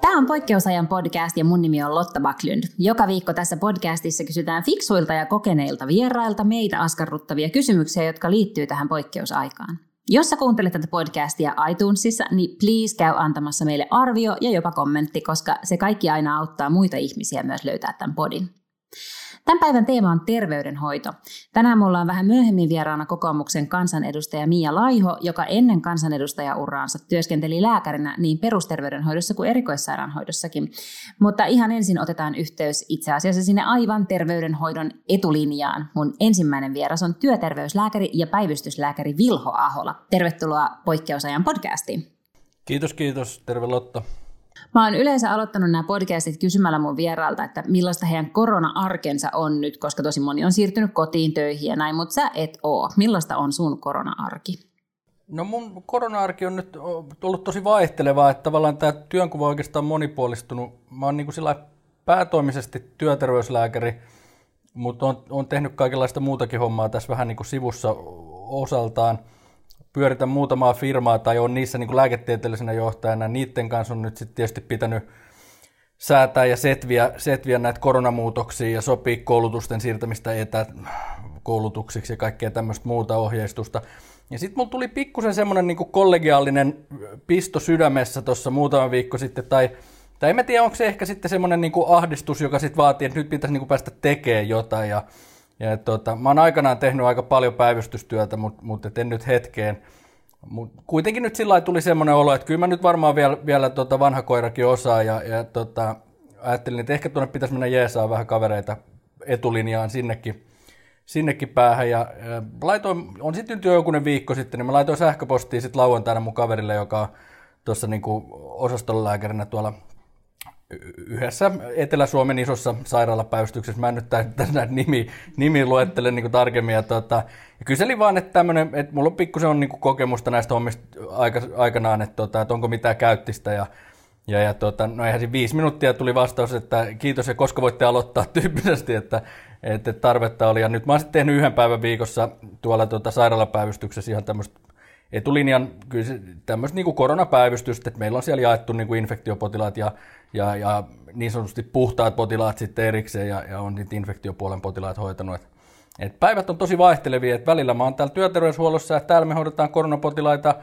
Tämä on Poikkeusajan podcast ja mun nimi on Lotta Backlund. Joka viikko tässä podcastissa kysytään fiksuilta ja kokeneilta vierailta meitä askarruttavia kysymyksiä, jotka liittyy tähän poikkeusaikaan. Jos sä kuuntelet tätä podcastia iTunesissa, niin please käy antamassa meille arvio ja jopa kommentti, koska se kaikki aina auttaa muita ihmisiä myös löytää tämän podin. Tämän päivän teema on terveydenhoito. Tänään mulla on vähän myöhemmin vieraana kokoomuksen kansanedustaja Mia Laiho, joka ennen kansanedustajauraansa työskenteli lääkärinä niin perusterveydenhoidossa kuin erikoissairaanhoidossakin. Mutta ihan ensin otetaan yhteys itse asiassa sinne aivan terveydenhoidon etulinjaan. Mun ensimmäinen vieras on työterveyslääkäri ja päivystyslääkäri Vilho Ahola. Tervetuloa Poikkeusajan podcastiin. Kiitos, kiitos. Terve Lotta. Mä oon yleensä aloittanut nämä podcastit kysymällä mun vierailta, että millaista heidän korona-arkensa on nyt, koska tosi moni on siirtynyt kotiin töihin ja näin, mutta sä et oo. Millaista on sun korona-arki? No mun korona-arki on nyt ollut tosi vaihtelevaa, että tavallaan tämä työnkuva on oikeastaan monipuolistunut. Mä oon niin kuin päätoimisesti työterveyslääkäri, mutta on, on tehnyt kaikenlaista muutakin hommaa tässä vähän niin kuin sivussa osaltaan – pyöritän muutamaa firmaa tai on niissä niin kuin lääketieteellisenä johtajana. Niiden kanssa on nyt sitten tietysti pitänyt säätää ja setviä, setviä näitä koronamuutoksia ja sopii koulutusten siirtämistä etäkoulutuksiksi ja kaikkea tämmöistä muuta ohjeistusta. Ja sitten mulla tuli pikkusen semmoinen niin kollegiaalinen pisto sydämessä tuossa muutama viikko sitten, tai, tai en mä tiedä, onko se ehkä sitten semmoinen niin ahdistus, joka sitten vaatii, että nyt pitäisi niin päästä tekemään jotain, ja ja tota, mä oon aikanaan tehnyt aika paljon päivystystyötä, mutta, mutta en nyt hetkeen. Mut kuitenkin nyt sillä tuli semmoinen olo, että kyllä mä nyt varmaan vielä, vielä tota vanha koirakin osaa ja, ja tota, ajattelin, että ehkä tuonne pitäisi mennä jeesaa vähän kavereita etulinjaan sinnekin, sinnekin päähän. Ja, ja laitoin, on sitten jo jokunen viikko sitten, niin mä laitoin sähköpostia sitten lauantaina mun kaverille, joka on tuossa niin osastolääkärinä tuolla yhdessä Etelä-Suomen isossa sairaalapäivystyksessä, mä en nyt näitä nimi, nimi luettele niin tarkemmin, ja, tota, ja kyselin vaan, että, tämmönen, että mulla on pikkusen on niin kokemusta näistä hommista aika, aikanaan, että, tota, että onko mitään käyttistä, ja, ja, ja tota, no eihän siinä viisi minuuttia tuli vastaus, että kiitos ja koska voitte aloittaa tyyppisesti, että, että tarvetta oli, ja nyt mä oon sitten tehnyt yhden päivän viikossa tuolla tota, sairaalapäivystyksessä ihan tämmöistä etulinjan kyllä tämmöistä niin koronapäivystystä, että meillä on siellä jaettu niin infektiopotilaat ja, ja, ja niin sanotusti puhtaat potilaat sitten erikseen ja, ja on niitä infektiopuolen potilaat hoitanut. Et, et päivät on tosi vaihtelevia, että välillä mä oon täällä työterveyshuollossa ja täällä me hoidetaan koronapotilaita,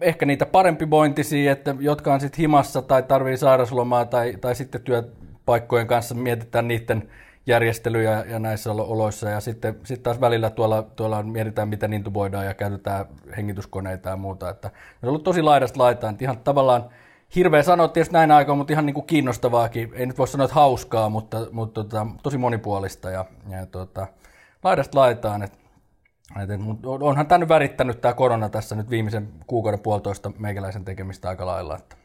ehkä niitä parempi vointisia, että, jotka on sitten himassa tai tarvii sairaslomaa tai, tai sitten työpaikkojen kanssa mietitään niiden järjestelyjä ja näissä oloissa. Ja sitten, sitten taas välillä tuolla, tuolla mietitään, miten intuboidaan ja käytetään hengityskoneita ja muuta. Että on ollut tosi laidasta laitaan. Ihan tavallaan hirveä sanoa tietysti näin aikaan, mutta ihan niin kuin kiinnostavaakin. Ei nyt voi sanoa, että hauskaa, mutta, mutta tota, tosi monipuolista ja, ja tota, laidasta laitaan. Et, et, et, onhan tämä nyt värittänyt tämä korona tässä nyt viimeisen kuukauden puolitoista meikäläisen tekemistä aika lailla. Että.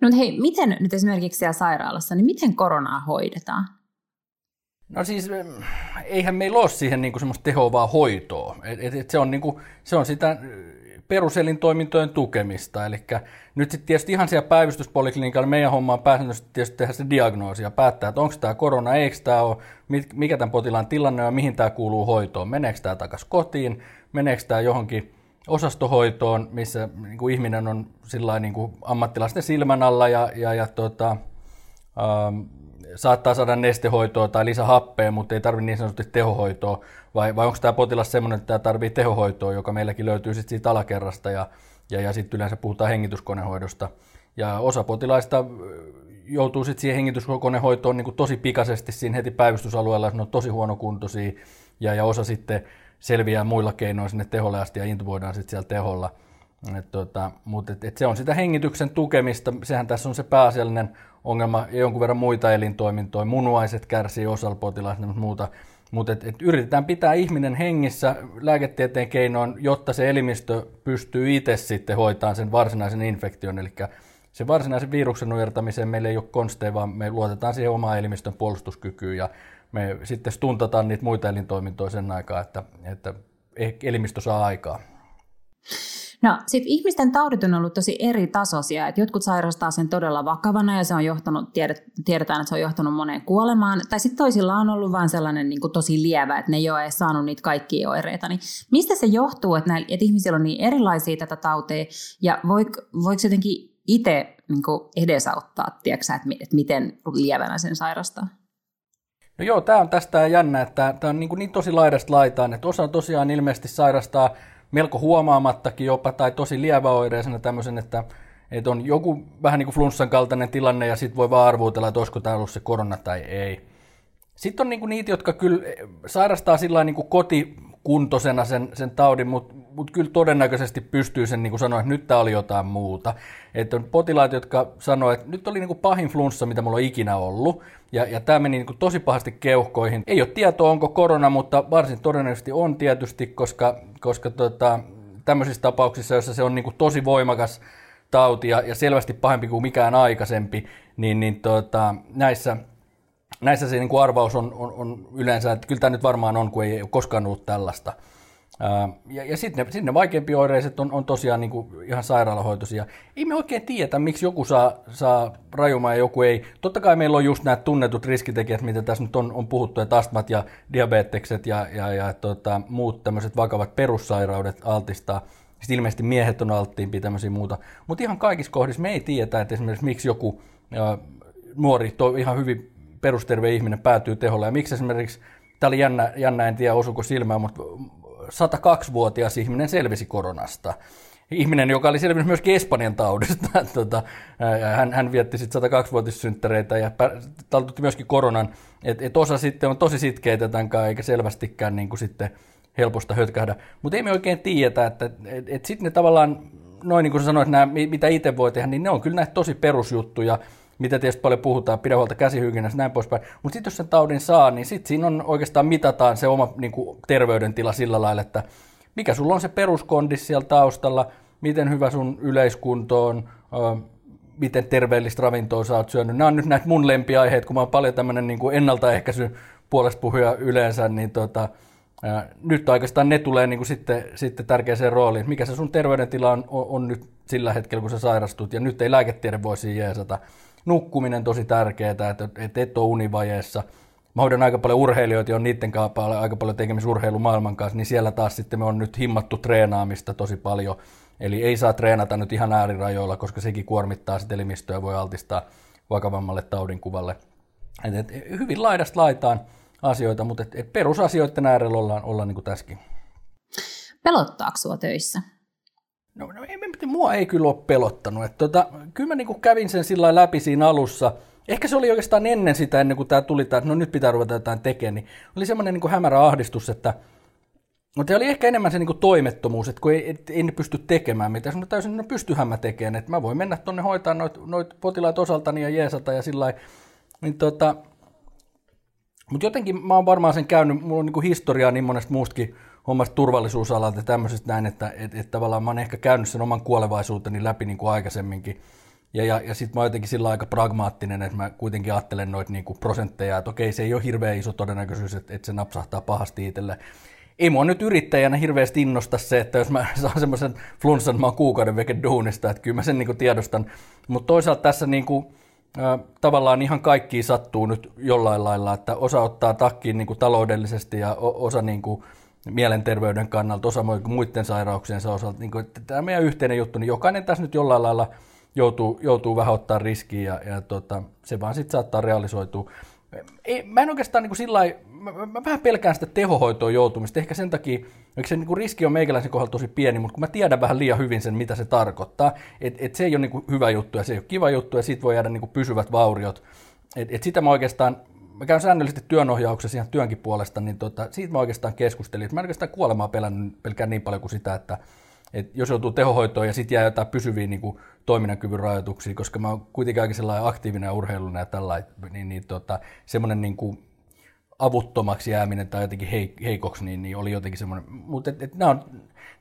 No hei, miten nyt esimerkiksi siellä sairaalassa, niin miten koronaa hoidetaan? No siis eihän meillä ole siihen niin kuin semmoista tehovaa hoitoa. Et, et, et se, on niin kuin, se on sitä peruselintoimintojen tukemista. Eli nyt sitten tietysti ihan siellä päivystyspoliklinikalla meidän homma on pääsääntöisesti tietysti tehdä se diagnoosi ja päättää, että onko tämä korona, eikö tämä ole, mikä tämän potilaan tilanne on ja mihin tämä kuuluu hoitoon. Meneekö tämä takaisin kotiin, meneekö tämä johonkin osastohoitoon, missä niin kuin ihminen on niin kuin ammattilaisten silmän alla ja, ja, ja tota, ähm, saattaa saada nestehoitoa tai lisähappea, mutta ei tarvitse niin sanotusti tehohoitoa, vai, vai onko tämä potilas sellainen, että tämä tarvitsee tehohoitoa, joka meilläkin löytyy sitten siitä alakerrasta, ja, ja, ja sitten yleensä puhutaan hengityskonehoidosta. Ja osa potilaista joutuu sitten siihen hengityskonehoitoon niin tosi pikaisesti siinä heti päivystysalueella, jos ne on tosi huonokuntoisia, ja, ja osa sitten selviää muilla keinoin sinne teholle asti ja intuboidaan sitten siellä teholla. Et tota, mutta et, et se on sitä hengityksen tukemista, sehän tässä on se pääasiallinen ongelma ja jonkun verran muita elintoimintoja. Munuaiset kärsii osalla potilaista muuta. Mutta et, et yritetään pitää ihminen hengissä lääketieteen keinoin, jotta se elimistö pystyy itse sitten hoitamaan sen varsinaisen infektion. Eli se varsinaisen viruksen nujertamiseen meillä ei ole konsteja, vaan me luotetaan siihen omaan elimistön puolustuskykyyn ja me sitten stuntataan niitä muita elintoimintoja sen aikaa, että, että elimistö saa aikaa. No sitten ihmisten taudit on ollut tosi eri tasoisia, että jotkut sairastaa sen todella vakavana ja se on johtanut, tiedetään, että se on johtanut moneen kuolemaan, tai sitten toisilla on ollut vain sellainen niin kuin tosi lievä, että ne ei ole edes saanut niitä kaikkia oireita. Niin mistä se johtuu, että, näillä, että ihmisillä on niin erilaisia tätä tauteja ja voiko, voiko jotenkin itse niin edesauttaa, tiedätkö, että, että miten lievänä sen sairastaa? No joo, tämä on tästä jännä, että tämä on niin, niin tosi laidasta laitaan, että osa tosiaan ilmeisesti sairastaa melko huomaamattakin jopa tai tosi lieväoireisena tämmöisen, että, että on joku vähän niin kuin flunssan kaltainen tilanne ja sitten voi vaan arvuutella, että olisiko tämä ollut se korona tai ei. Sitten on niin kuin niitä, jotka kyllä sairastaa sillä niin kuin kotikuntoisena sen, sen taudin, mutta mut kyllä todennäköisesti pystyy sen niin kuin sanoa, että nyt tämä oli jotain muuta. Että on potilaat, jotka sanoo, että nyt oli niin kuin pahin flunssa, mitä mulla on ikinä ollut, ja, ja tämä meni niin kuin tosi pahasti keuhkoihin. Ei ole tietoa, onko korona, mutta varsin todennäköisesti on tietysti, koska, koska tota, tämmöisissä tapauksissa, joissa se on niin kuin tosi voimakas tauti ja, ja selvästi pahempi kuin mikään aikaisempi, niin, niin tota, näissä, näissä se niin kuin arvaus on, on, on yleensä, että kyllä tämä nyt varmaan on, kun ei ole koskaan ollut tällaista. Ja, ja sitten ne, sit ne vaikeampi oireiset on, on tosiaan niin kuin ihan sairaalahoitoisia. Ei me oikein tiedä, miksi joku saa, saa rajumaa ja joku ei. Totta kai meillä on just nämä tunnetut riskitekijät, mitä tässä nyt on, on puhuttu, että astmat ja diabetekset ja, ja, ja tota, muut tämmöiset vakavat perussairaudet altistaa. Sitten ilmeisesti miehet on alttiimpi tämmöisiä muuta. Mutta ihan kaikissa kohdissa me ei tiedä, että esimerkiksi miksi joku ja, nuori, to, ihan hyvin perusterve ihminen päätyy teholle. Ja miksi esimerkiksi, tämä oli jännä, jännä en tiedä osuko silmään, mutta 102-vuotias ihminen selvisi koronasta. Ihminen, joka oli selvinnyt myös Espanjan taudista. tota, hän, hän vietti sitten 102-vuotissynttäreitä ja taltutti myöskin koronan. Et, et osa sitten on tosi sitkeitä tämän kanssa, eikä selvästikään niin kuin sitten helposta hötkähdä. Mutta ei me oikein tiedetä, että et, et sitten ne tavallaan, noin niin kuin sanoit, nämä, mitä itse voi tehdä, niin ne on kyllä näitä tosi perusjuttuja, mitä tietysti paljon puhutaan, pidä huolta käsihygieniasta näin poispäin. Mutta sitten jos sen taudin saa, niin sitten siinä on oikeastaan mitataan se oma niin kuin, terveydentila sillä lailla, että mikä sulla on se peruskondis siellä taustalla, miten hyvä sun yleiskunto on, miten terveellistä ravintoa sä oot syönyt. Nämä on nyt näitä mun lempiaiheet, kun mä oon paljon tämmöinen niin ennaltaehkäisy puolesta puhuja yleensä, niin tota, ää, nyt oikeastaan ne tulee niin kuin sitten, sitten tärkeäseen rooliin. Mikä se sun terveydentila on, on, on nyt sillä hetkellä, kun sä sairastut, ja nyt ei lääketiede voi siihen jeesata nukkuminen tosi tärkeää, että, että et ole univajeessa. Mä hoidan aika paljon urheilijoita, on niiden kanssa aika paljon tekemistä urheilumaailman kanssa, niin siellä taas sitten me on nyt himmattu treenaamista tosi paljon. Eli ei saa treenata nyt ihan äärirajoilla, koska sekin kuormittaa sitten elimistöä ja voi altistaa vakavammalle taudinkuvalle. Et, et, hyvin laidasta laitaan asioita, mutta et, et perusasioiden äärellä ollaan, ollaan niin kuin tässäkin. Pelottaako sinua töissä? No, no ei, mua ei kyllä ole pelottanut. Että tota, kyllä mä niin kävin sen sillä läpi siinä alussa. Ehkä se oli oikeastaan ennen sitä, ennen kuin tämä tuli, että no nyt pitää ruveta jotain tekemään, niin oli semmoinen niin hämärä ahdistus, että mutta oli ehkä enemmän se niin kuin toimettomuus, että kun ei, et, ei ne pysty tekemään mitään. Sanoin täysin, no pystyhän mä tekemään, että mä voin mennä tuonne hoitaa noita noit potilaat osaltani ja jeesata ja sillä niin tota, mutta jotenkin mä oon varmaan sen käynyt, mulla on niin kuin historiaa niin monesta muustakin hommasta turvallisuusalalta ja tämmöisestä näin, että et, et tavallaan mä oon ehkä käynyt sen oman kuolevaisuuteni läpi niin kuin aikaisemminkin. Ja, ja, ja sitten mä oon jotenkin sillä aika pragmaattinen, että mä kuitenkin ajattelen noita niin kuin prosentteja, että okei, se ei ole hirveän iso todennäköisyys, että, että se napsahtaa pahasti itselle. Ei mua nyt yrittäjänä hirveästi innosta se, että jos mä saan semmoisen flunssan, mä oon kuukauden veke duunista, että kyllä mä sen niin kuin tiedostan. Mutta toisaalta tässä niin kuin, tavallaan ihan kaikki sattuu nyt jollain lailla, että osa ottaa takkiin niin kuin taloudellisesti ja osa niin kuin, mielenterveyden kannalta, osa muiden sairauksien osalta. Niin kuin, että tämä meidän yhteinen juttu, niin jokainen tässä nyt jollain lailla joutuu, joutuu vähän ottaa riskiä ja, ja tota, se vaan sitten saattaa realisoitua. Ei, mä en oikeastaan niin sillä mä, mä, vähän pelkään sitä tehohoitoon joutumista. Ehkä sen takia, että se niin riski on meikäläisen kohdalla tosi pieni, mutta kun mä tiedän vähän liian hyvin sen, mitä se tarkoittaa, että et se ei ole niin hyvä juttu ja se ei ole kiva juttu ja siitä voi jäädä niin pysyvät vauriot. Et, et sitä mä oikeastaan mä käyn säännöllisesti työnohjauksessa ihan työnkin puolesta, niin tota, siitä mä oikeastaan keskustelin. Mä en oikeastaan kuolemaa pelän, pelkään niin paljon kuin sitä, että, että jos joutuu tehohoitoon ja sitten jää jotain pysyviä niin kuin, toiminnankyvyn rajoituksia, koska mä oon kuitenkin aika sellainen aktiivinen ja urheiluna ja tällainen, niin, niin tota, semmoinen niin kuin, avuttomaksi jääminen tai jotenkin heikoksi, niin, niin oli jotenkin semmoinen, mutta et, et, nämä on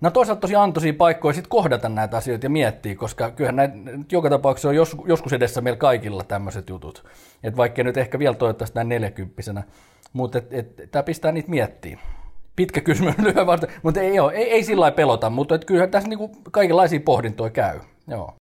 nämä on toisaalta tosi antoisia paikkoja sit kohdata näitä asioita ja miettiä, koska kyllähän näitä, joka tapauksessa on jos, joskus edessä meillä kaikilla tämmöiset jutut. Et vaikka nyt ehkä vielä toivottavasti näin neljäkymppisenä, mutta tämä pistää niitä miettiä. pitkä kysymys lyhyen vasta, mutta ei, ole, ei, ei sillä pelota, mutta että kyllähän tässä niin kuin kaikenlaisia pohdintoja käy. Joo.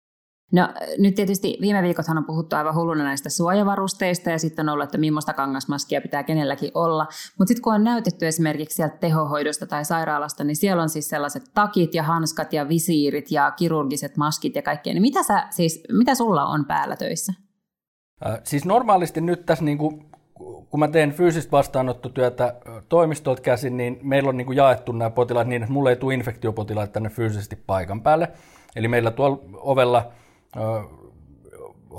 No nyt tietysti viime viikothan on puhuttu aivan hulluna näistä suojavarusteista ja sitten on ollut, että millaista kangasmaskia pitää kenelläkin olla. Mutta sitten kun on näytetty esimerkiksi sieltä tehohoidosta tai sairaalasta, niin siellä on siis sellaiset takit ja hanskat ja visiirit ja kirurgiset maskit ja kaikkea. Niin mitä, sä, siis, mitä sulla on päällä töissä? Äh, siis normaalisti nyt tässä niin kuin kun mä teen fyysistä vastaanottotyötä toimistolta käsin, niin meillä on niin kuin jaettu nämä potilaat niin, että mulle ei tule infektiopotilaita tänne fyysisesti paikan päälle. Eli meillä tuolla ovella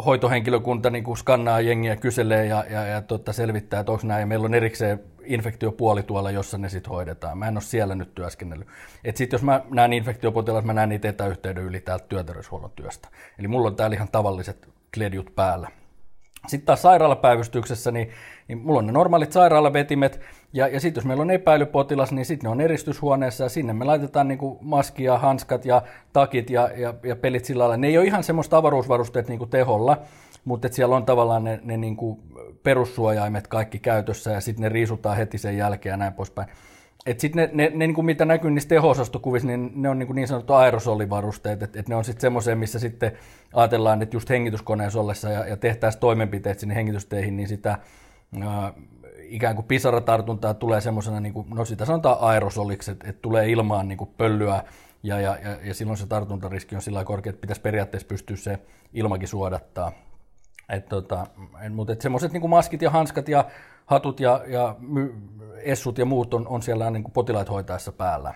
hoitohenkilökunta niin kuin skannaa jengiä, kyselee ja, ja, ja tota, selvittää, että onko näin. Ja meillä on erikseen infektiopuoli tuolla, jossa ne sitten hoidetaan. Mä en ole siellä nyt työskennellyt. Et sit jos mä näen infektiopotilaat, mä näen niitä etäyhteyden yli täältä työterveyshuollon työstä. Eli mulla on täällä ihan tavalliset kledjut päällä. Sitten taas sairaalapäivystyksessä, niin, niin mulla on ne normaalit sairaalavetimet, ja, ja sitten jos meillä on epäilypotilas, niin sitten ne on eristyshuoneessa, ja sinne me laitetaan niin maskia, hanskat ja takit ja, ja, ja pelit sillä lailla. Ne ei ole ihan semmoista avaruusvarusteet niin teholla, mutta siellä on tavallaan ne, ne niin perussuojaimet kaikki käytössä, ja sitten ne riisutaan heti sen jälkeen ja näin poispäin. Et sit ne, ne, ne niin kuin mitä näkyy niissä teho-osastokuvissa, niin ne on niin, kuin niin sanottu aerosolivarusteet, että et ne on sitten semmoisia, missä sitten ajatellaan, että just hengityskoneessa ollessa ja, ja tehtäisiin toimenpiteet sinne hengitysteihin, niin sitä ää, ikään kuin pisaratartuntaa tulee semmoisena, niin kuin, no sitä sanotaan aerosoliksi, että, että tulee ilmaan niin kuin pölyä ja, ja, ja, ja silloin se tartuntariski on sillä korkea, että pitäisi periaatteessa pystyä se ilmakin suodattaa. Et tota, mutta semmoiset niin maskit ja hanskat ja hatut ja, ja my, essut ja muut on, on siellä niin kuin potilaat hoitaessa päällä.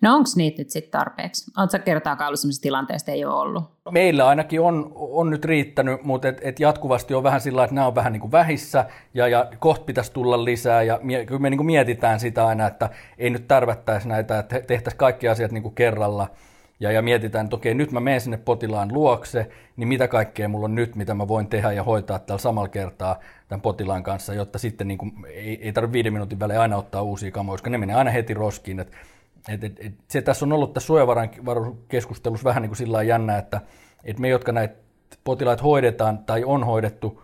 No onko niitä nyt sitten tarpeeksi? Oletko kertaakaan ollut sellaisessa tilanteessa, ei ole ollut? Meillä ainakin on, on nyt riittänyt, mutta et, et jatkuvasti on vähän sillä että nämä on vähän niin kuin vähissä ja, ja kohta pitäisi tulla lisää. Ja mie, kyllä me niin kuin mietitään sitä aina, että ei nyt tärvättäisi näitä, että tehtäisiin kaikki asiat niin kuin kerralla – ja, ja mietitään, että okei, nyt mä menen sinne potilaan luokse, niin mitä kaikkea mulla on nyt, mitä mä voin tehdä ja hoitaa tällä samalla kertaa tämän potilaan kanssa, jotta sitten niin kuin, ei, ei tarvitse viiden minuutin välein aina ottaa uusia kamoja, koska ne menee aina heti roskiin. Et, et, et, et, se tässä on ollut tässä suojavaran vähän niin kuin sillä jännä, että et me, jotka näitä potilaita hoidetaan tai on hoidettu,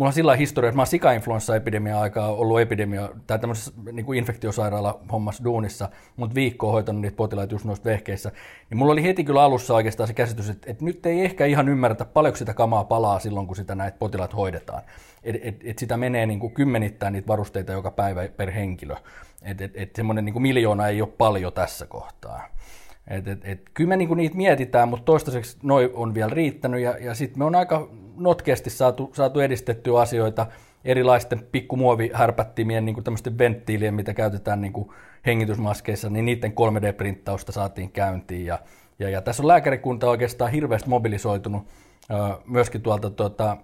mulla on sillä historia, että mä oon sika-influenssa-epidemia aikaa ollut epidemia tai tämmöisessä niin kuin infektiosairaala hommassa duunissa, mutta viikkoa hoitanut niitä potilaita just noista vehkeissä. Niin mulla oli heti kyllä alussa oikeastaan se käsitys, että, että nyt ei ehkä ihan ymmärretä, paljonko sitä kamaa palaa silloin, kun sitä näitä potilaita hoidetaan. Et, et, et sitä menee niin kuin kymmenittäin niitä varusteita joka päivä per henkilö. Että et, et semmoinen niin miljoona ei ole paljon tässä kohtaa. Et, et, et, kyllä me niinku niitä mietitään, mutta toistaiseksi noi on vielä riittänyt ja, ja sitten me on aika notkeasti saatu, saatu edistettyä asioita erilaisten pikkumuovihärpättimien, niin tämmöisten venttiilien, mitä käytetään niin kuin hengitysmaskeissa, niin niiden 3D-printtausta saatiin käyntiin. Ja, ja, ja tässä on lääkärikunta oikeastaan hirveästi mobilisoitunut myöskin tuolta tuota,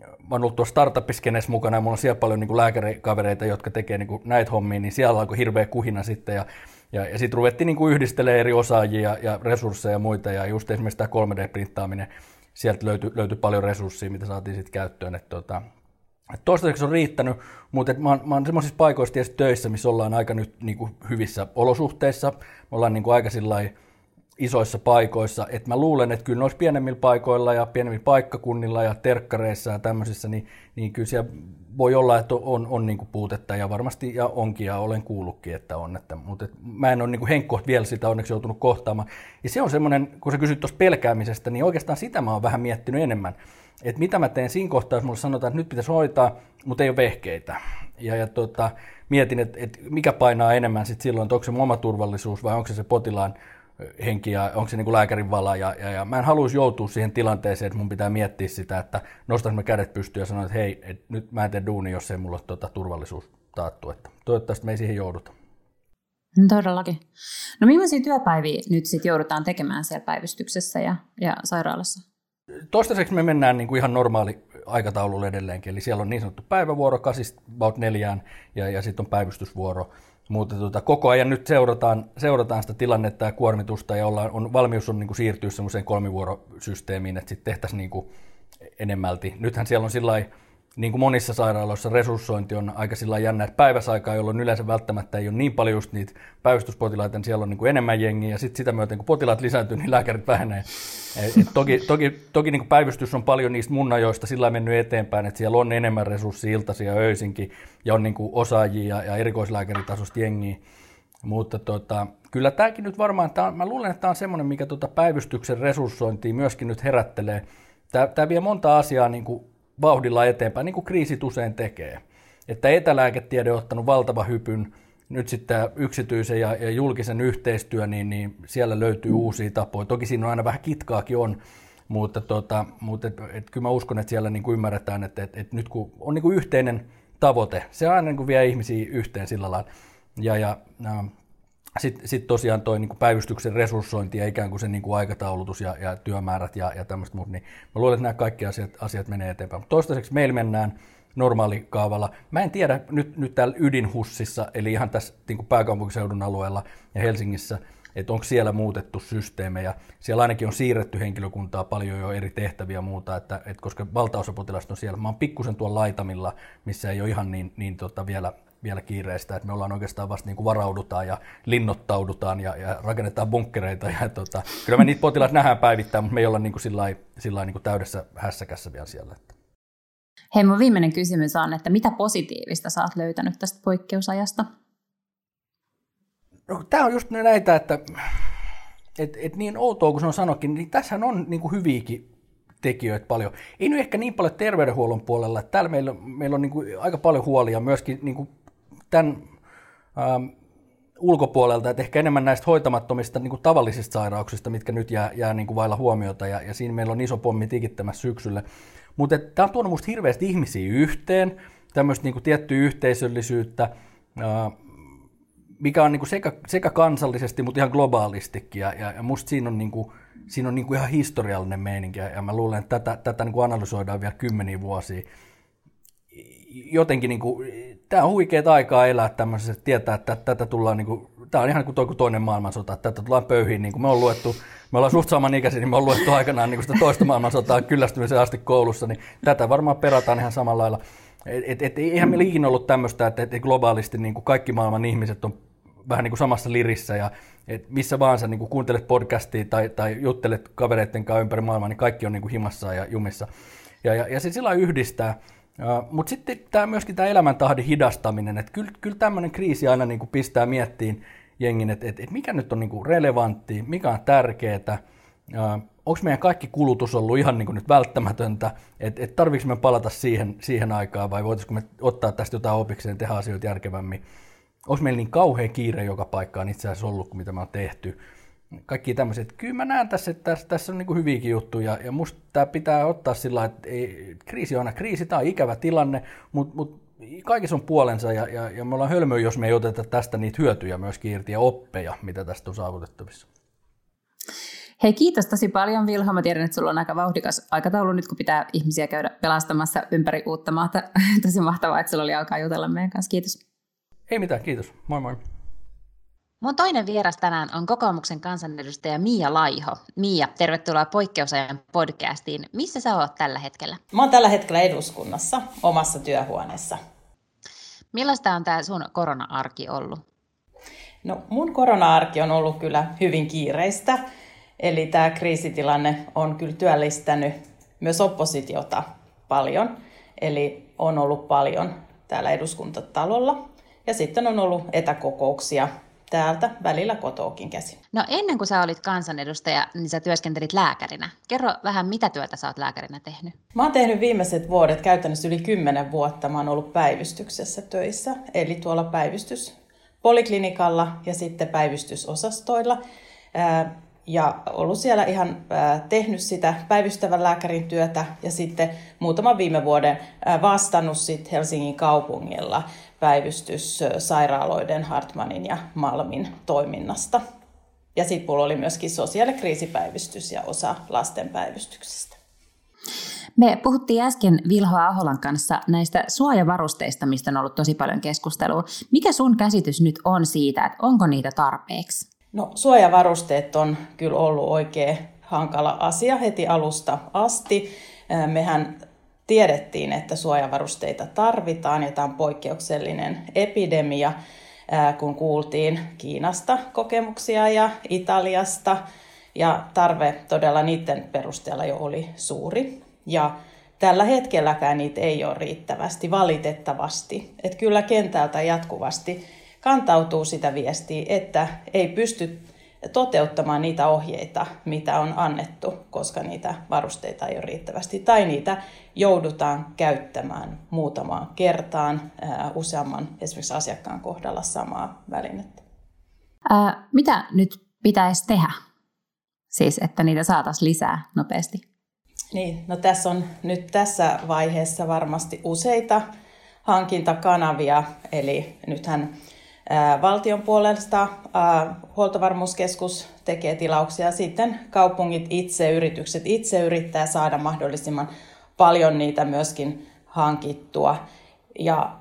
mä oon ollut tuossa startup mukana ja mulla on siellä paljon niin lääkärikavereita, jotka tekee niin näitä hommia, niin siellä alkoi hirveä kuhina sitten ja, ja, ja sitten ruvettiin niin yhdistelemään eri osaajia ja resursseja ja muita ja just esimerkiksi tämä 3D-printtaaminen sieltä löytyi, löytyi paljon resursseja, mitä saatiin sitten käyttöön. Että tota, et toistaiseksi on riittänyt, mutta et mä oon, mä oon semmoisissa paikoissa töissä, missä ollaan aika nyt niin kuin hyvissä olosuhteissa. Me ollaan niin kuin aika isoissa paikoissa, että mä luulen, että kyllä noissa pienemmillä paikoilla ja pienemmillä paikkakunnilla ja terkkareissa ja tämmöisissä, niin, niin kyllä siellä voi olla, että on, on niin puutetta ja varmasti ja onkin ja olen kuullutkin, että on. Että, mutta et mä en ole niin henkkoht vielä sitä onneksi joutunut kohtaamaan. Ja se on semmoinen, kun sä kysyt tuosta pelkäämisestä, niin oikeastaan sitä mä oon vähän miettinyt enemmän. Että mitä mä teen siinä kohtaa, jos mulle sanotaan, että nyt pitäisi hoitaa, mutta ei ole vehkeitä. Ja, ja tota, mietin, että, että mikä painaa enemmän sit silloin, että onko se oma turvallisuus vai onko se se potilaan henki ja onko se niin kuin lääkärin vala. Ja, ja, ja mä en haluaisi joutua siihen tilanteeseen, että mun pitää miettiä sitä, että nostan mä kädet pystyyn ja sanon, että hei, et nyt mä en tee duuni, jos ei mulla ole tuota turvallisuus taattu. Että toivottavasti me ei siihen jouduta. No, todellakin. No millaisia työpäiviä nyt sitten joudutaan tekemään siellä päivystyksessä ja, ja sairaalassa? Toistaiseksi me mennään niin kuin ihan normaali aikataululla edelleenkin, eli siellä on niin sanottu päivävuoro kasista about neljään ja, ja sitten on päivystysvuoro mutta tota, koko ajan nyt seurataan, seurataan sitä tilannetta ja kuormitusta ja ollaan, on, valmius on niin kuin siirtyä semmoiseen kolmivuorosysteemiin, että sitten tehtäisiin niin kuin enemmälti. Nythän siellä on sillä niin kuin monissa sairaaloissa resurssointi on aika sillä jännä, että päiväsaikaa, jolloin yleensä välttämättä ei ole niin paljon just niitä päivystyspotilaita, niin siellä on niin kuin enemmän jengiä, ja sitten sitä myöten, kun potilaat lisääntyy, niin lääkärit vähenee. Et, et toki toki, toki niin kuin päivystys on paljon niistä mun ajoista sillä mennyt eteenpäin, että siellä on enemmän resursseja iltaisia öisinkin, ja on niin kuin osaajia ja, ja erikoislääkäritasosta jengiä. Mutta tota, kyllä tämäkin nyt varmaan, tää on, mä luulen, että tämä on semmoinen, mikä tota päivystyksen resurssointia myöskin nyt herättelee. Tämä vie monta asiaa niin kuin vauhdilla eteenpäin, niin kuin kriisit usein tekee. Että etälääketiede on ottanut valtava hypyn, nyt sitten yksityisen ja, ja julkisen yhteistyö, niin, niin siellä löytyy uusia tapoja. Toki siinä on aina vähän kitkaakin on, mutta, tota, mutta et, et, kyllä mä uskon, että siellä niin kuin ymmärretään, että et, et nyt kun on niin kuin yhteinen tavoite, se aina niin kuin vie ihmisiä yhteen sillä lailla. Ja, ja äh, sitten sit tosiaan toi niin päivystyksen resurssointi ja ikään kuin se niin kuin aikataulutus ja, ja työmäärät ja, ja tämmöistä muuta, niin mä luulen, että nämä kaikki asiat, asiat menee eteenpäin. Mutta toistaiseksi meillä mennään normaalikaavalla. Mä en tiedä nyt, nyt täällä ydinhussissa, eli ihan tässä niin kuin pääkaupunkiseudun alueella ja Helsingissä, että onko siellä muutettu systeemejä. Siellä ainakin on siirretty henkilökuntaa paljon jo eri tehtäviä ja muuta, että, että koska valtaosa potilasta on siellä. Mä oon pikkusen tuolla laitamilla, missä ei ole ihan niin, niin tota vielä, vielä kiireistä, että me ollaan oikeastaan vasta niin kuin varaudutaan ja linnoittaudutaan ja, ja rakennetaan bunkkereita. Ja tota, kyllä me niitä potilaita nähdään päivittäin, mutta me ei olla niin kuin sillä lailla, niin kuin täydessä hässäkässä vielä siellä. Hei, mun viimeinen kysymys on, että mitä positiivista sä oot löytänyt tästä poikkeusajasta? No, tämä on just näitä, että et, et niin outoa kuin se on sanokin, niin tässä on niin kuin hyviäkin tekijöitä paljon. Ei nyt ehkä niin paljon terveydenhuollon puolella, että täällä meillä, meillä on niin kuin aika paljon huolia myöskin niin kuin tämän ähm, ulkopuolelta, että ehkä enemmän näistä hoitamattomista niin kuin tavallisista sairauksista, mitkä nyt jää, jää niin kuin vailla huomiota, ja, ja siinä meillä on iso pommi tikittämässä syksylle. Mutta tämä on tuonut musta hirveästi ihmisiä yhteen, tämmöistä niin tiettyä yhteisöllisyyttä, äh, mikä on niin kuin sekä, sekä kansallisesti, mutta ihan globaalistikin. Ja, ja, ja musta siinä on, niin kuin, siinä on niin kuin ihan historiallinen meininki, ja mä luulen, että tätä, tätä niin kuin analysoidaan vielä kymmeniä vuosia. Jotenkin niin kuin, tämä on huikeaa aikaa elää tämmöisessä, että tietää, että tätä tullaan, niin kuin, tämä on ihan kuin toinen maailmansota, että tätä tullaan pöyhiin, niin kuin me on luettu, me ollaan suht samanikäisiä, niin me on luettu aikanaan niin kuin sitä toista maailmansotaa kyllästymisen asti koulussa, niin tätä varmaan perataan ihan samalla lailla. Et, et, et, eihän meillä ikinä ollut tämmöistä, että et globaalisti niin kuin kaikki maailman ihmiset on vähän niin kuin samassa lirissä ja et missä vaan sä niin kuin kuuntelet podcastia tai, tai juttelet kavereiden kanssa ympäri maailmaa, niin kaikki on niin kuin himassa ja jumissa. Ja, ja, ja se sillä yhdistää. Mutta sitten tämä myöskin tämä elämäntahdin hidastaminen, että kyllä, kyllä tämmöinen kriisi aina niin kuin pistää miettiin jengin, että et, et mikä nyt on niin kuin relevantti, mikä on tärkeää, onko meidän kaikki kulutus ollut ihan niin kuin nyt välttämätöntä, että et tarvitseko me palata siihen, siihen aikaan vai voitaisiinko me ottaa tästä jotain opikseen ja tehdä asioita järkevämmin? Olisi meillä niin kauhean kiire joka paikkaan itse asiassa ollut kuin mitä me on tehty. Kaikki tämmöiset. Kyllä mä näen tässä, että tässä, tässä on niin hyviäkin juttuja ja musta tämä pitää ottaa sillä että ei, kriisi on aina kriisi, tämä on ikävä tilanne, mutta mut kaikissa on puolensa ja, ja, ja me ollaan hölmöä, jos me ei oteta tästä niitä hyötyjä myös irti ja oppeja, mitä tästä on saavutettavissa. Hei, kiitos tosi paljon Vilho. Mä tiedän, että sulla on aika vauhdikas aikataulu nyt, kun pitää ihmisiä käydä pelastamassa ympäri uutta maata. tosi mahtavaa, että sulla oli aikaa jutella meidän kanssa. Kiitos. Ei mitään, kiitos. Moi moi. Mun toinen vieras tänään on kokoomuksen kansanedustaja Mia Laiho. Mia, tervetuloa Poikkeusajan podcastiin. Missä sä oot tällä hetkellä? Mä oon tällä hetkellä eduskunnassa omassa työhuoneessa. Millaista on tämä sun korona-arki ollut? No mun korona-arki on ollut kyllä hyvin kiireistä. Eli tämä kriisitilanne on kyllä työllistänyt myös oppositiota paljon. Eli on ollut paljon täällä eduskuntatalolla ja sitten on ollut etäkokouksia täältä välillä kotoakin käsin. No ennen kuin sä olit kansanedustaja, niin sä työskentelit lääkärinä. Kerro vähän, mitä työtä sä oot lääkärinä tehnyt? Mä oon tehnyt viimeiset vuodet, käytännössä yli kymmenen vuotta, mä oon ollut päivystyksessä töissä. Eli tuolla päivystyspoliklinikalla ja sitten päivystysosastoilla ja ollut siellä ihan tehnyt sitä päivystävän lääkärin työtä ja sitten muutaman viime vuoden vastannut sitten Helsingin kaupungilla päivystyssairaaloiden Hartmanin ja Malmin toiminnasta. Ja sitten mulla oli myöskin sosiaalikriisipäivystys ja osa lastenpäivystyksestä. Me puhuttiin äsken Vilho Aholan kanssa näistä suojavarusteista, mistä on ollut tosi paljon keskustelua. Mikä sun käsitys nyt on siitä, että onko niitä tarpeeksi? No suojavarusteet on kyllä ollut oikein hankala asia heti alusta asti. Mehän tiedettiin, että suojavarusteita tarvitaan ja tämä on poikkeuksellinen epidemia, kun kuultiin Kiinasta kokemuksia ja Italiasta. Ja tarve todella niiden perusteella jo oli suuri. Ja tällä hetkelläkään niitä ei ole riittävästi, valitettavasti. Että kyllä kentältä jatkuvasti kantautuu sitä viestiä, että ei pysty toteuttamaan niitä ohjeita, mitä on annettu, koska niitä varusteita ei ole riittävästi, tai niitä joudutaan käyttämään muutamaan kertaan useamman esimerkiksi asiakkaan kohdalla samaa välinettä. Ää, mitä nyt pitäisi tehdä? Siis, että niitä saataisiin lisää nopeasti. Niin, no tässä on nyt tässä vaiheessa varmasti useita hankintakanavia, eli nythän valtion puolesta huoltovarmuuskeskus tekee tilauksia, sitten kaupungit itse, yritykset itse yrittää saada mahdollisimman paljon niitä myöskin hankittua. Ja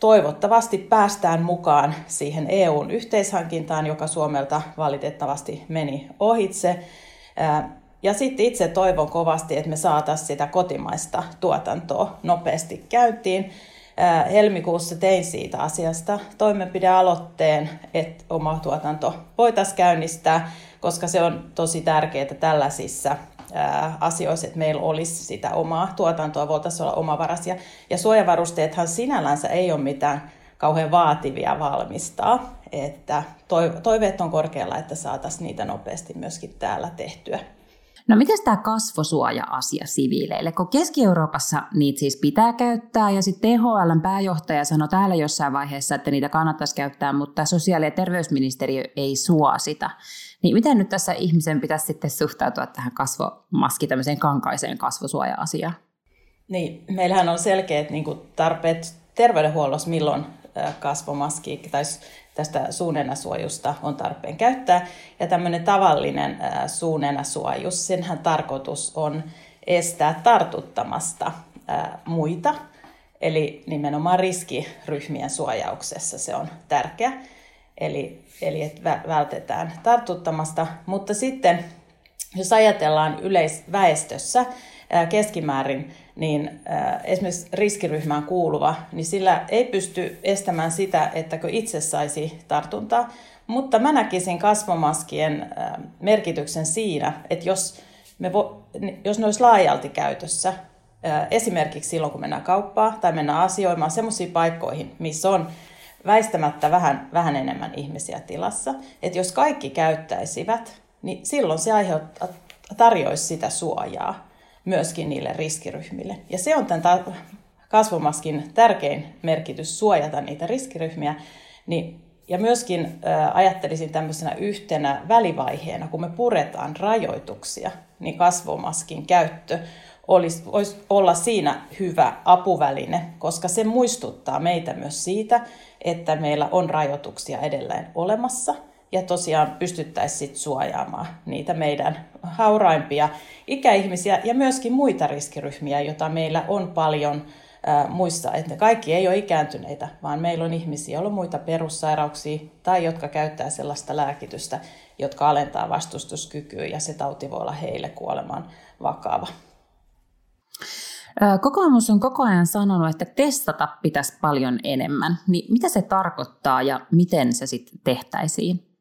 toivottavasti päästään mukaan siihen EUn yhteishankintaan, joka Suomelta valitettavasti meni ohitse. Ja sitten itse toivon kovasti, että me saataisiin sitä kotimaista tuotantoa nopeasti käyntiin. Helmikuussa tein siitä asiasta toimenpidealoitteen, että oma tuotanto voitaisiin käynnistää, koska se on tosi tärkeää tällaisissa asioissa, että meillä olisi sitä omaa tuotantoa, voitaisiin olla omavaraisia. Ja suojavarusteethan sinällänsä ei ole mitään kauhean vaativia valmistaa, että toiveet on korkealla, että saataisiin niitä nopeasti myöskin täällä tehtyä. No miten tämä kasvosuoja-asia siviileille? Kun Keski-Euroopassa niitä siis pitää käyttää ja sitten THLn pääjohtaja sanoi täällä jossain vaiheessa, että niitä kannattaisi käyttää, mutta sosiaali- ja terveysministeriö ei suosita. Niin miten nyt tässä ihmisen pitäisi sitten suhtautua tähän kasvomaski, tämmöiseen kankaiseen kasvosuoja-asiaan? Niin, meillähän on selkeät niin tarpeet terveydenhuollossa, milloin kasvomaski tai tästä suunenäsuojusta on tarpeen käyttää. Ja tämmöinen tavallinen suunenäsuojus, senhän tarkoitus on estää tartuttamasta muita. Eli nimenomaan riskiryhmien suojauksessa se on tärkeä. Eli, eli että vältetään tartuttamasta. Mutta sitten, jos ajatellaan yleisväestössä keskimäärin, niin esimerkiksi riskiryhmään kuuluva, niin sillä ei pysty estämään sitä, että itse saisi tartuntaa. Mutta mä näkisin kasvomaskien merkityksen siinä, että jos, me vo, jos ne olisi laajalti käytössä, esimerkiksi silloin kun mennään kauppaan tai mennään asioimaan sellaisiin paikkoihin, missä on väistämättä vähän, vähän enemmän ihmisiä tilassa, että jos kaikki käyttäisivät, niin silloin se aiheuttaa, tarjoaisi sitä suojaa myöskin niille riskiryhmille. Ja se on tämän kasvomaskin tärkein merkitys, suojata niitä riskiryhmiä. Niin, ja myöskin äh, ajattelisin tämmöisenä yhtenä välivaiheena, kun me puretaan rajoituksia, niin kasvomaskin käyttö olisi, olisi olla siinä hyvä apuväline, koska se muistuttaa meitä myös siitä, että meillä on rajoituksia edelleen olemassa – ja tosiaan pystyttäisiin sit suojaamaan niitä meidän hauraimpia ikäihmisiä ja myöskin muita riskiryhmiä, joita meillä on paljon muissa, että kaikki ei ole ikääntyneitä, vaan meillä on ihmisiä, joilla on muita perussairauksia tai jotka käyttää sellaista lääkitystä, jotka alentaa vastustuskykyä ja se tauti voi olla heille kuoleman vakava. Kokoomus on koko ajan sanonut, että testata pitäisi paljon enemmän. Niin mitä se tarkoittaa ja miten se sitten tehtäisiin?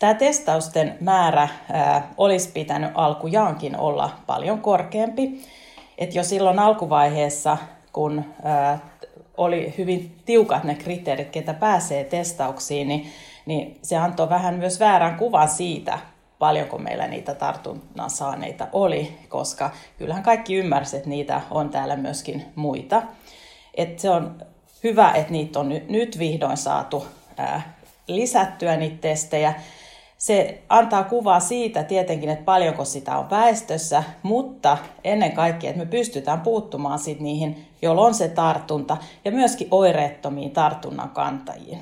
Tämä testausten määrä ää, olisi pitänyt alkujaankin olla paljon korkeampi. Et jo silloin alkuvaiheessa, kun ää, oli hyvin tiukat ne kriteerit, ketä pääsee testauksiin, niin, niin se antoi vähän myös väärän kuvan siitä, paljonko meillä niitä tartunnan saaneita oli, koska kyllähän kaikki ymmärsivät, että niitä on täällä myöskin muita. Et se on hyvä, että niitä on nyt, vihdoin saatu ää, lisättyä niitä testejä se antaa kuvaa siitä tietenkin, että paljonko sitä on väestössä, mutta ennen kaikkea, että me pystytään puuttumaan sit niihin, joilla on se tartunta, ja myöskin oireettomiin tartunnan kantajiin.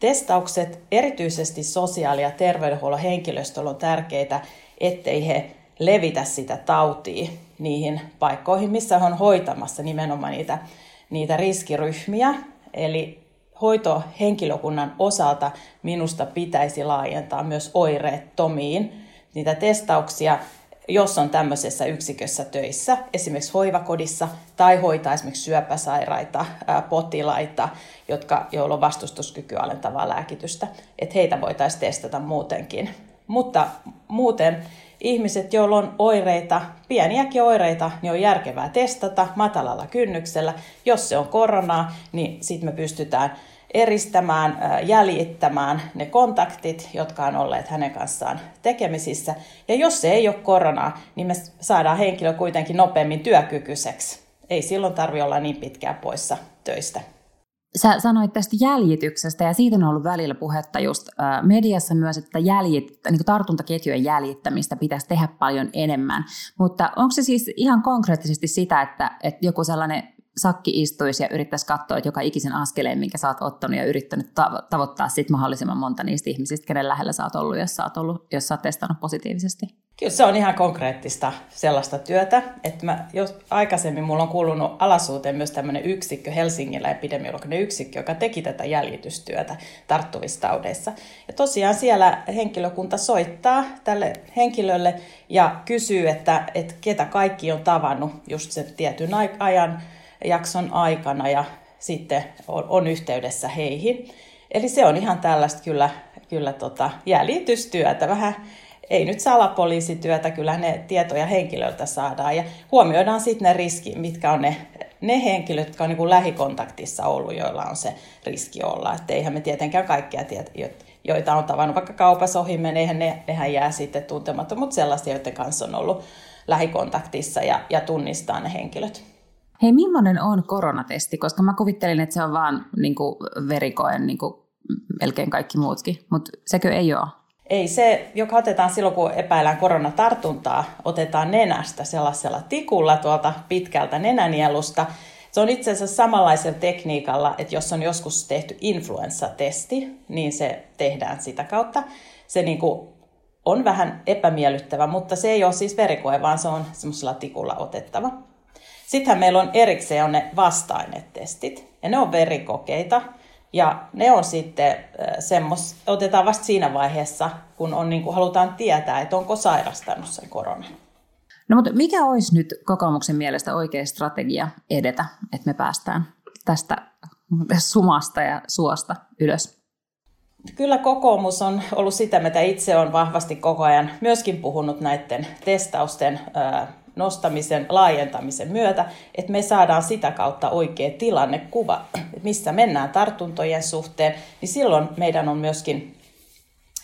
Testaukset erityisesti sosiaali- ja terveydenhuollon henkilöstöllä on tärkeitä, ettei he levitä sitä tautia niihin paikkoihin, missä on hoitamassa nimenomaan niitä, niitä riskiryhmiä. Eli hoitohenkilökunnan osalta minusta pitäisi laajentaa myös oireettomiin niitä testauksia, jos on tämmöisessä yksikössä töissä, esimerkiksi hoivakodissa, tai hoitaa esimerkiksi syöpäsairaita potilaita, jotka, joilla on vastustuskykyä alentavaa lääkitystä, että heitä voitaisiin testata muutenkin. Mutta muuten ihmiset, joilla on oireita, pieniäkin oireita, niin on järkevää testata matalalla kynnyksellä. Jos se on koronaa, niin sitten me pystytään eristämään, jäljittämään ne kontaktit, jotka on olleet hänen kanssaan tekemisissä. Ja jos se ei ole koronaa, niin me saadaan henkilö kuitenkin nopeammin työkykyiseksi. Ei silloin tarvitse olla niin pitkään poissa töistä. Sä sanoit tästä jäljityksestä ja siitä on ollut välillä puhetta just mediassa myös, että jäljit, niin tartuntaketjujen jäljittämistä pitäisi tehdä paljon enemmän. Mutta onko se siis ihan konkreettisesti sitä, että, että joku sellainen sakki istuisi ja yrittäisi katsoa, että joka ikisen askeleen, minkä sä oot ottanut ja yrittänyt tavoittaa sit mahdollisimman monta niistä ihmisistä, kenen lähellä sä oot ollut, jos sä oot, ollut, jos sä oot testannut positiivisesti? Kyllä se on ihan konkreettista sellaista työtä, että mä, jos aikaisemmin mulla on kuulunut alasuuteen myös tämmöinen yksikkö, Helsingillä epidemiologinen yksikkö, joka teki tätä jäljitystyötä tarttuvissa taudeissa. Ja tosiaan siellä henkilökunta soittaa tälle henkilölle ja kysyy, että, että ketä kaikki on tavannut just sen tietyn ajan jakson aikana ja sitten on, on yhteydessä heihin. Eli se on ihan tällaista kyllä, kyllä tota jäljitystyötä, vähän ei nyt salapoliisityötä, kyllä ne tietoja henkilöltä saadaan ja huomioidaan sitten ne riski, mitkä on ne, ne henkilöt, jotka on niin lähikontaktissa ollut, joilla on se riski olla. Että eihän me tietenkään kaikkia tiedä, joita on tavannut vaikka kaupassa ohi eihän ne, nehän jää sitten tuntematta, mutta sellaisia, joiden kanssa on ollut lähikontaktissa ja, ja tunnistaa ne henkilöt. Hei, millainen on koronatesti? Koska mä kuvittelin, että se on vaan niin kuin verikoen niin kuin melkein kaikki muutkin, mutta sekö ei ole? Ei se, joka otetaan silloin, kun epäillään koronatartuntaa, otetaan nenästä sellaisella tikulla tuolta pitkältä nenänielusta. Se on itse asiassa samanlaisella tekniikalla, että jos on joskus tehty influenssatesti, niin se tehdään sitä kautta. Se niin kuin on vähän epämiellyttävä, mutta se ei ole siis verikoe, vaan se on semmoisella tikulla otettava. Sittenhän meillä on erikseen on ne vasta-ainetestit, ja ne on verikokeita, ja ne on sitten semmos, otetaan vasta siinä vaiheessa, kun on, niin kuin halutaan tietää, että onko sairastanut sen koronan. No mutta mikä olisi nyt kokoomuksen mielestä oikea strategia edetä, että me päästään tästä sumasta ja suosta ylös? Kyllä kokoomus on ollut sitä, mitä itse on vahvasti koko ajan myöskin puhunut näiden testausten nostamisen, laajentamisen myötä, että me saadaan sitä kautta oikea tilannekuva, että missä mennään tartuntojen suhteen, niin silloin meidän on myöskin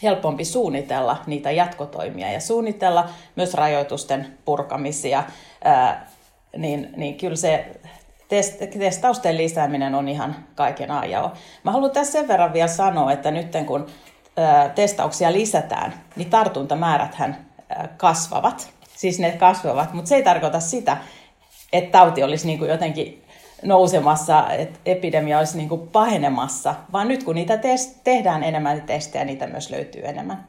helpompi suunnitella niitä jatkotoimia ja suunnitella myös rajoitusten purkamisia, ää, niin, niin kyllä se test, testausten lisääminen on ihan kaiken ajan. Mä haluan tässä sen verran vielä sanoa, että nyt kun ää, testauksia lisätään, niin tartuntamääräthän kasvavat siis ne kasvavat, mutta se ei tarkoita sitä, että tauti olisi niin kuin jotenkin nousemassa, että epidemia olisi niin kuin pahenemassa, vaan nyt kun niitä test- tehdään enemmän testejä, niitä myös löytyy enemmän.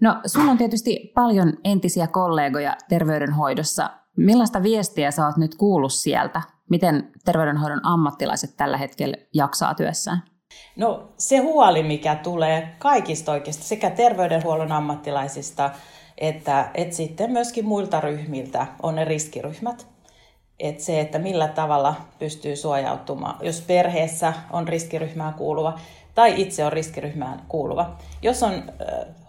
No, sulla on tietysti paljon entisiä kollegoja terveydenhoidossa. Millaista viestiä sä oot nyt kuullut sieltä? Miten terveydenhoidon ammattilaiset tällä hetkellä jaksaa työssään? No se huoli, mikä tulee kaikista oikeasti sekä terveydenhuollon ammattilaisista että, että sitten myöskin muilta ryhmiltä on ne riskiryhmät. Että se, että millä tavalla pystyy suojautumaan, jos perheessä on riskiryhmään kuuluva tai itse on riskiryhmään kuuluva. Jos on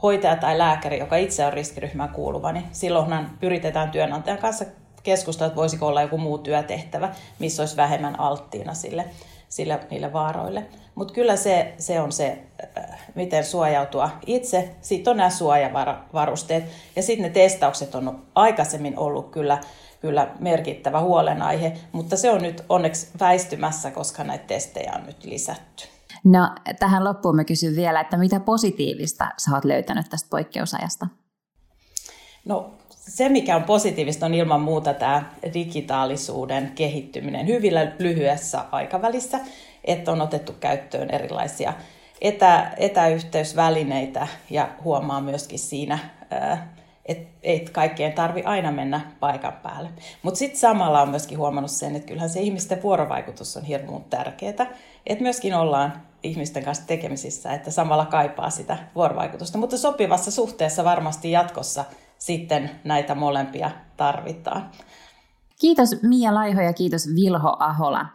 hoitaja tai lääkäri, joka itse on riskiryhmään kuuluva, niin silloinhan yritetään työnantajan kanssa keskustella, että voisiko olla joku muu työtehtävä, missä olisi vähemmän alttiina sille, sille niille vaaroille. Mutta kyllä se, se on se, äh, miten suojautua itse. Sitten on nämä suojavarusteet. Ja sitten ne testaukset on aikaisemmin ollut kyllä, kyllä merkittävä huolenaihe, mutta se on nyt onneksi väistymässä, koska näitä testejä on nyt lisätty. No tähän loppuun mä kysyn vielä, että mitä positiivista sä oot löytänyt tästä poikkeusajasta? No se, mikä on positiivista, on ilman muuta tämä digitaalisuuden kehittyminen hyvillä lyhyessä aikavälissä että on otettu käyttöön erilaisia etä, etäyhteysvälineitä ja huomaa myöskin siinä, että et kaikkeen tarvi aina mennä paikan päälle. Mutta sitten samalla on myöskin huomannut sen, että kyllähän se ihmisten vuorovaikutus on hirveän tärkeää, että myöskin ollaan ihmisten kanssa tekemisissä, että samalla kaipaa sitä vuorovaikutusta. Mutta sopivassa suhteessa varmasti jatkossa sitten näitä molempia tarvitaan. Kiitos Mia Laiho ja kiitos Vilho Ahola.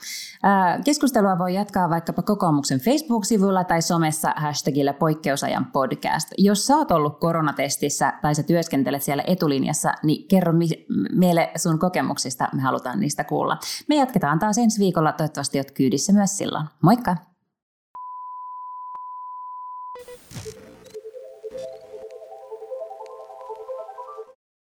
Keskustelua voi jatkaa vaikkapa kokoomuksen Facebook-sivuilla tai somessa hashtagillä poikkeusajan podcast. Jos sä oot ollut koronatestissä tai sä työskentelet siellä etulinjassa, niin kerro meille sun kokemuksista, me halutaan niistä kuulla. Me jatketaan taas ensi viikolla, toivottavasti oot kyydissä myös silloin. Moikka!